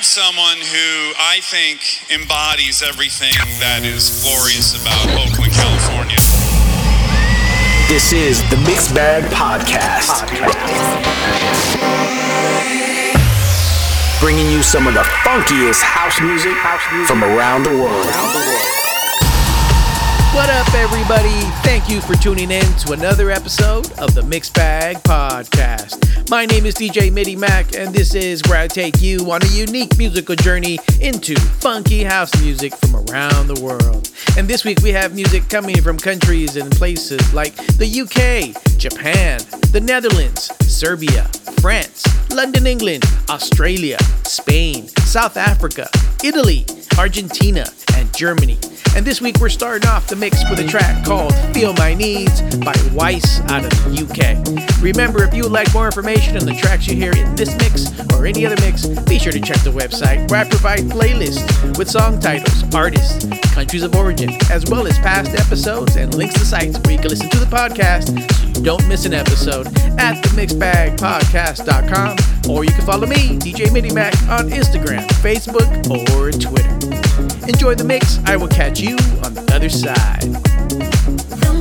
have someone who I think embodies everything that is glorious about Oakland, California. This is the Mixed Bag Podcast. Bringing you some of the funkiest house music from around the world. What up, everybody? Thank you for tuning in to another episode of the Mixed Bag Podcast. My name is DJ MIDIMACK, and this is where I take you on a unique musical journey into funky house music from around the world. And this week we have music coming from countries and places like the UK, Japan, the Netherlands, Serbia, France, London, England, Australia, Spain, South Africa, Italy, Argentina, and Germany. And this week we're starting off the mix with a track called Feel My Needs by Weiss out of the UK. Remember, if you would like more information on the tracks you hear in this mix or any other mix, be sure to check the website where I provide playlists with song titles, artists, countries of origin, as well as past episodes and links to sites where you can listen to the podcast don't miss an episode at themixbagpodcast.com or you can follow me, DJ MIDIMACK, on Instagram, Facebook, or Twitter. Enjoy the mix. I will catch you on the other side.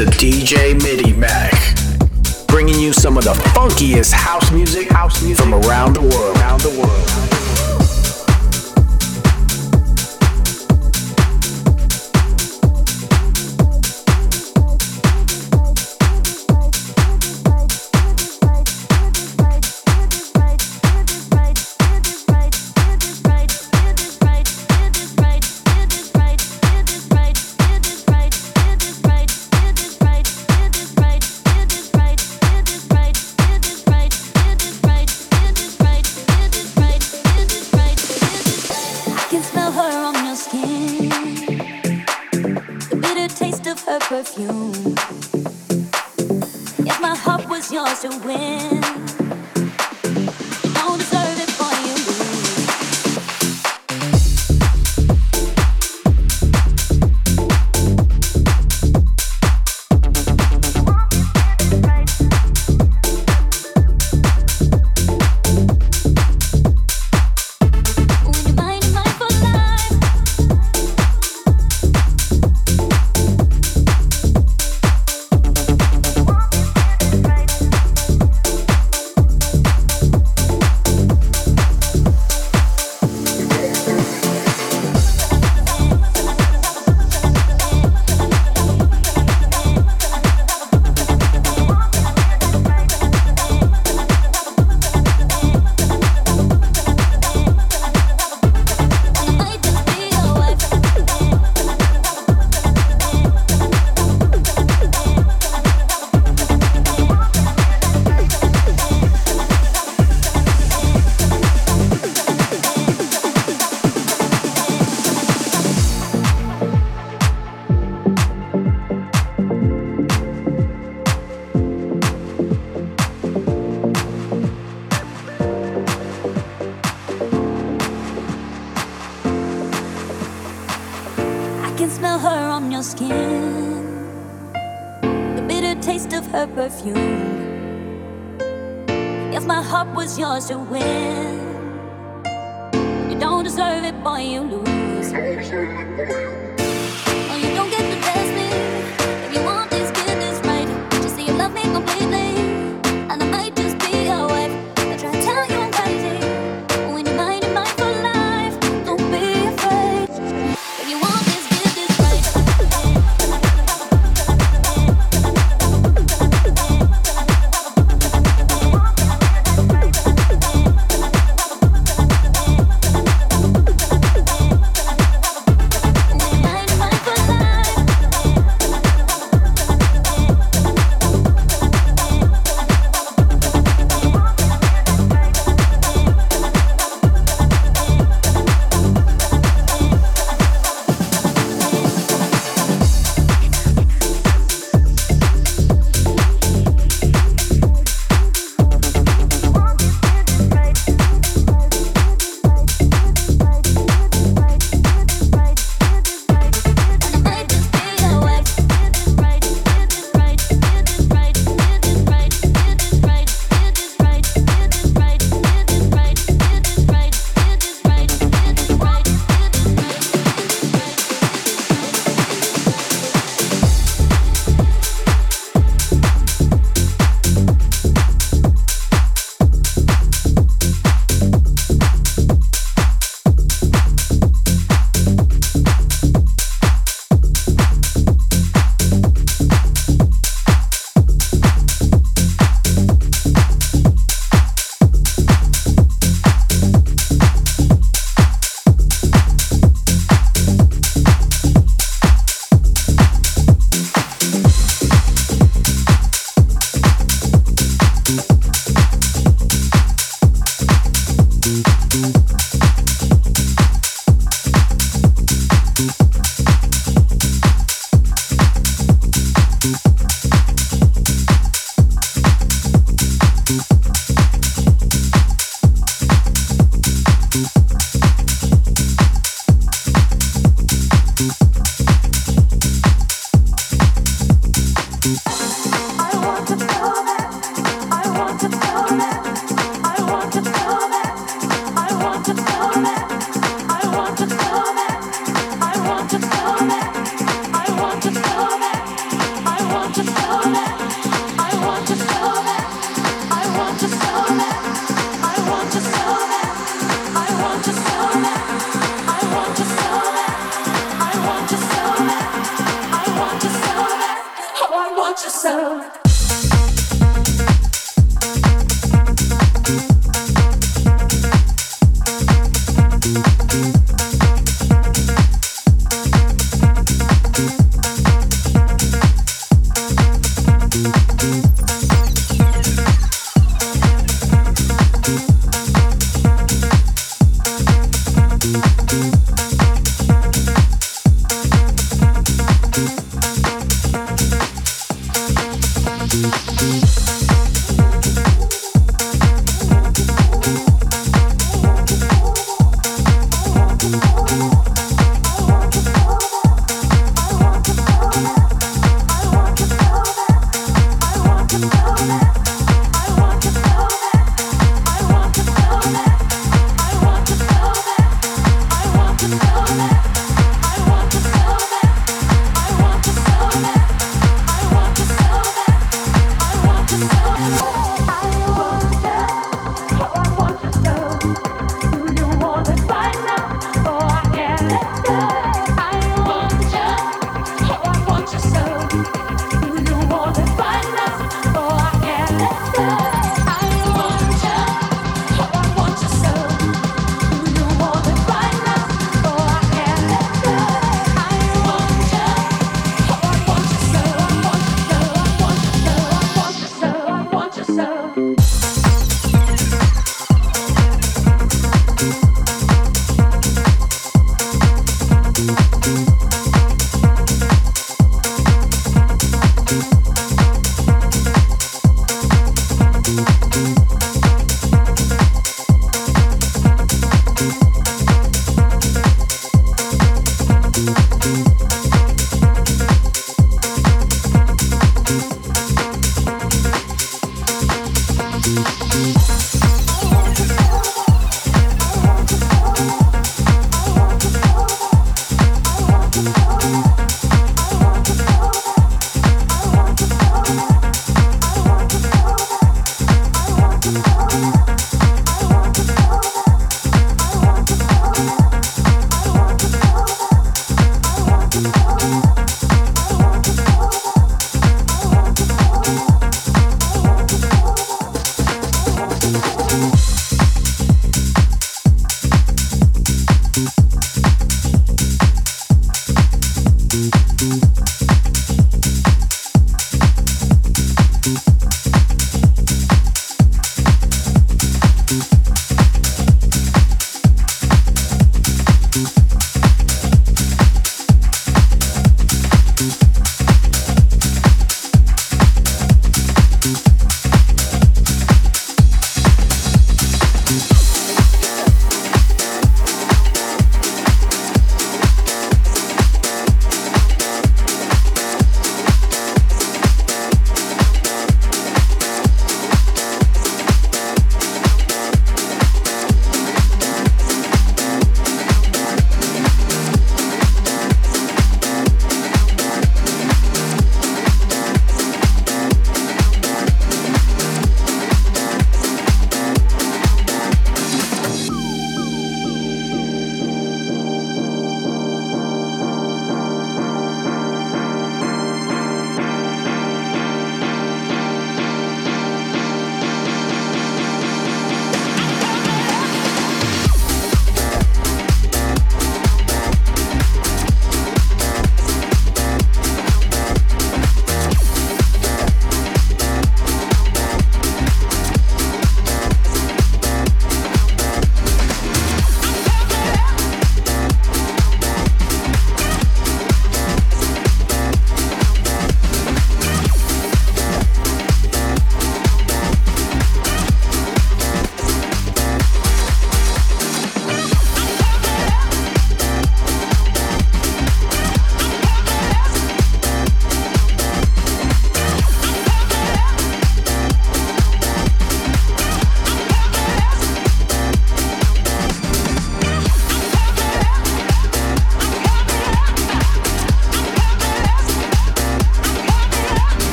To DJ MIDI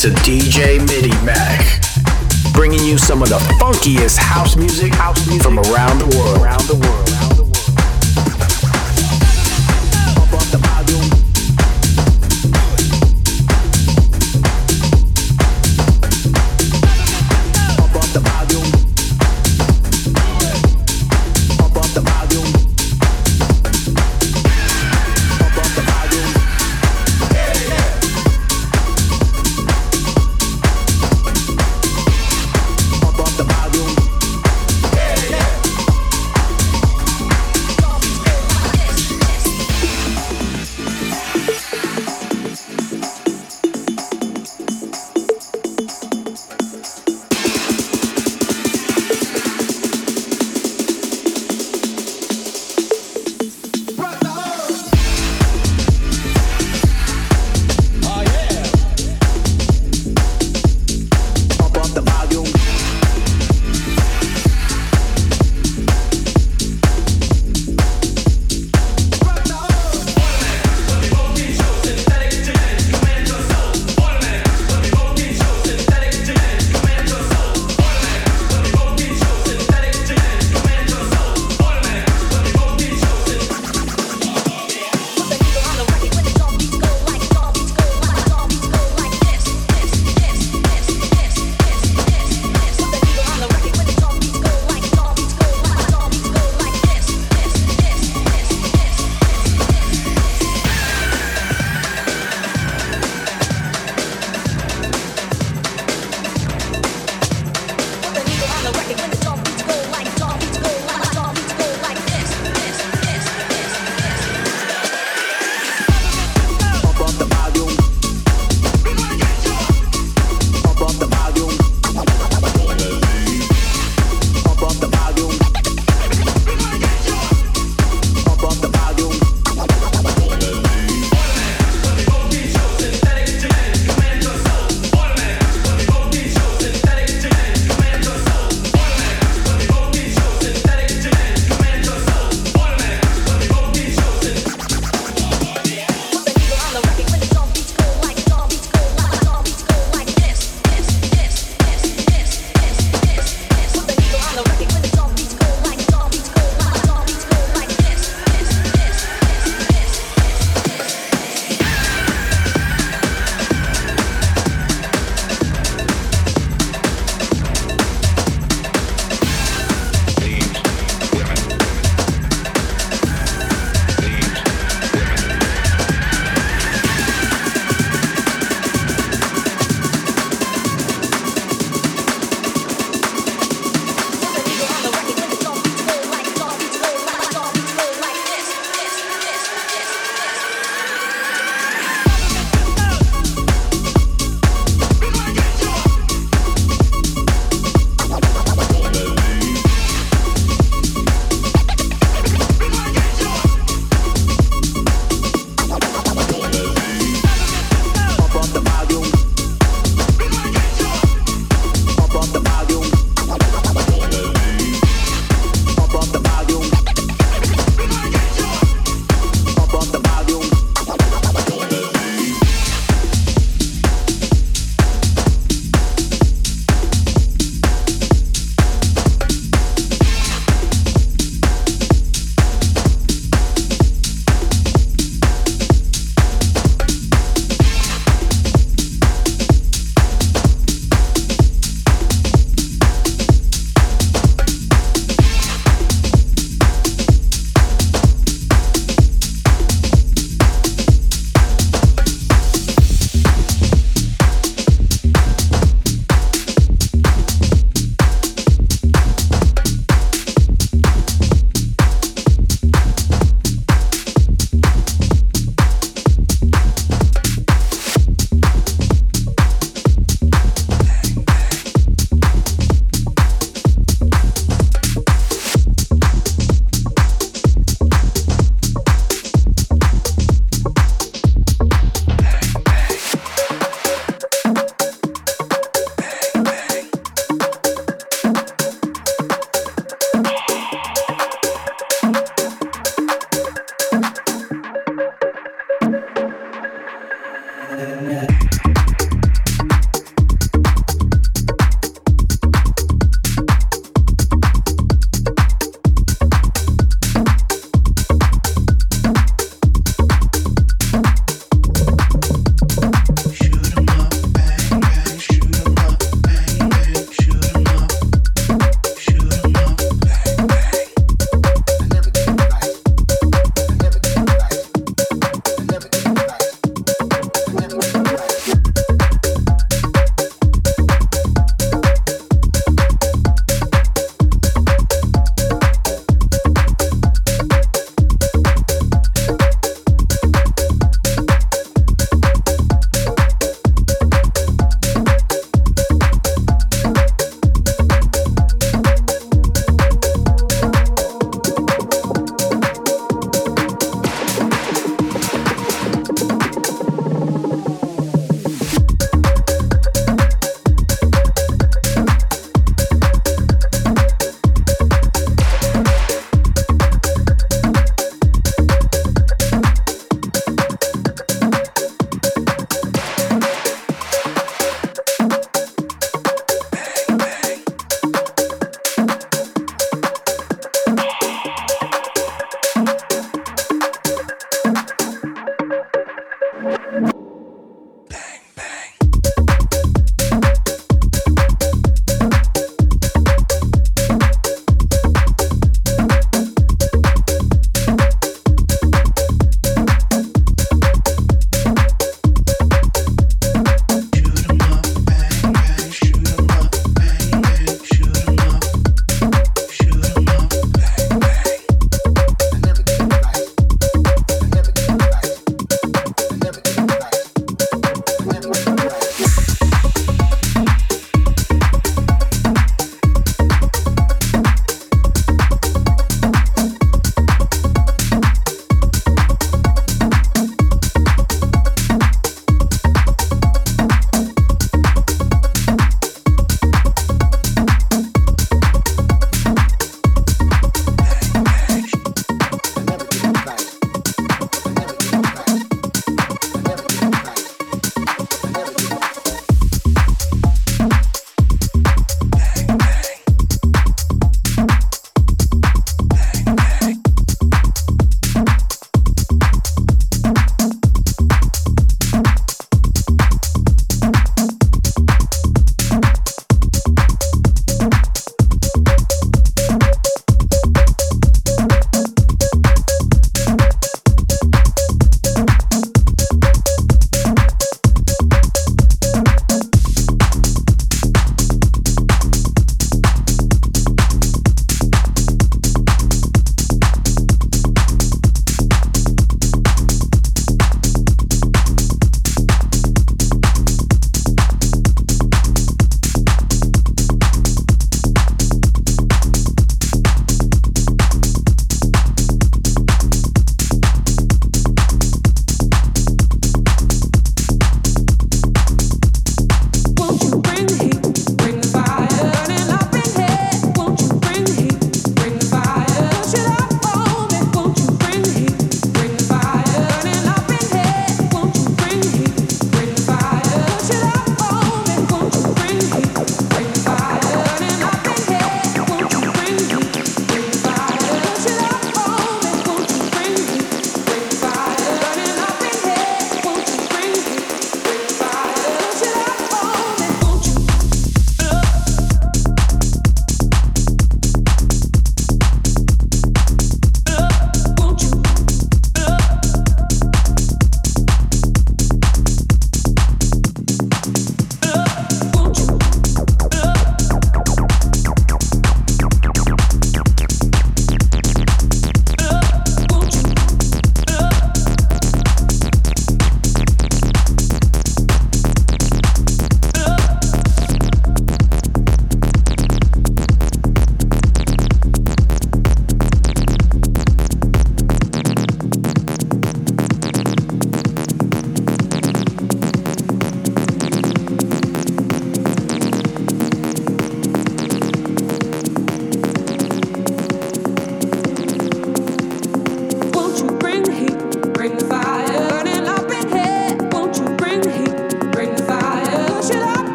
To DJ Midi Mac, bringing you some of the funkiest house music, house music from around the world. Around the world.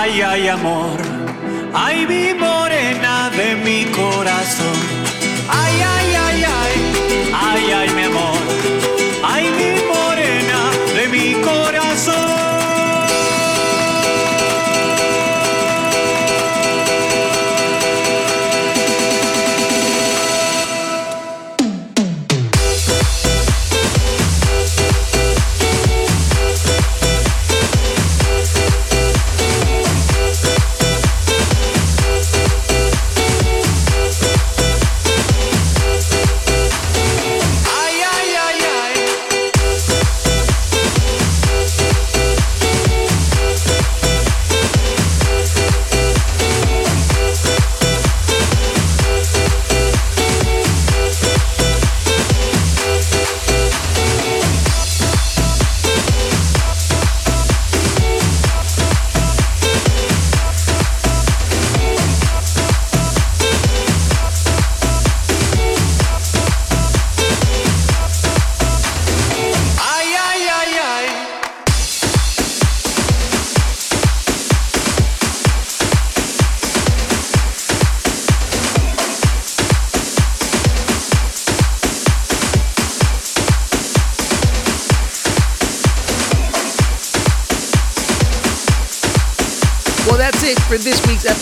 Ay, ay, amor. Ay, mi morena de mi corazón. Ay, ay, ay, ay, ay, ay, mi amor.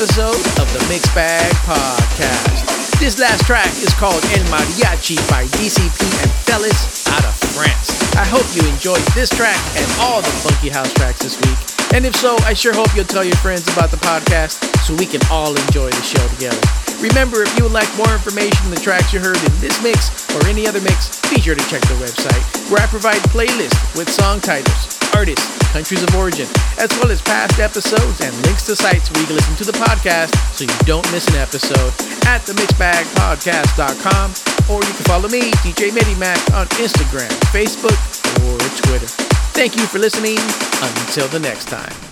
Episode of the Mix Bag Podcast. This last track is called El Mariachi by DCP and Fellous out of France. I hope you enjoyed this track and all the funky house tracks this week. And if so, I sure hope you'll tell your friends about the podcast so we can all enjoy the show together. Remember, if you would like more information on the tracks you heard in this mix or any other mix, be sure to check the website where I provide playlists with song titles, artists, countries of origin, as well as past episodes and links to sites where you can listen to the podcast so you don't miss an episode at themixbagpodcast.com or you can follow me, DJ MIDIMACK, on Instagram, Facebook, or Twitter. Thank you for listening. Until the next time.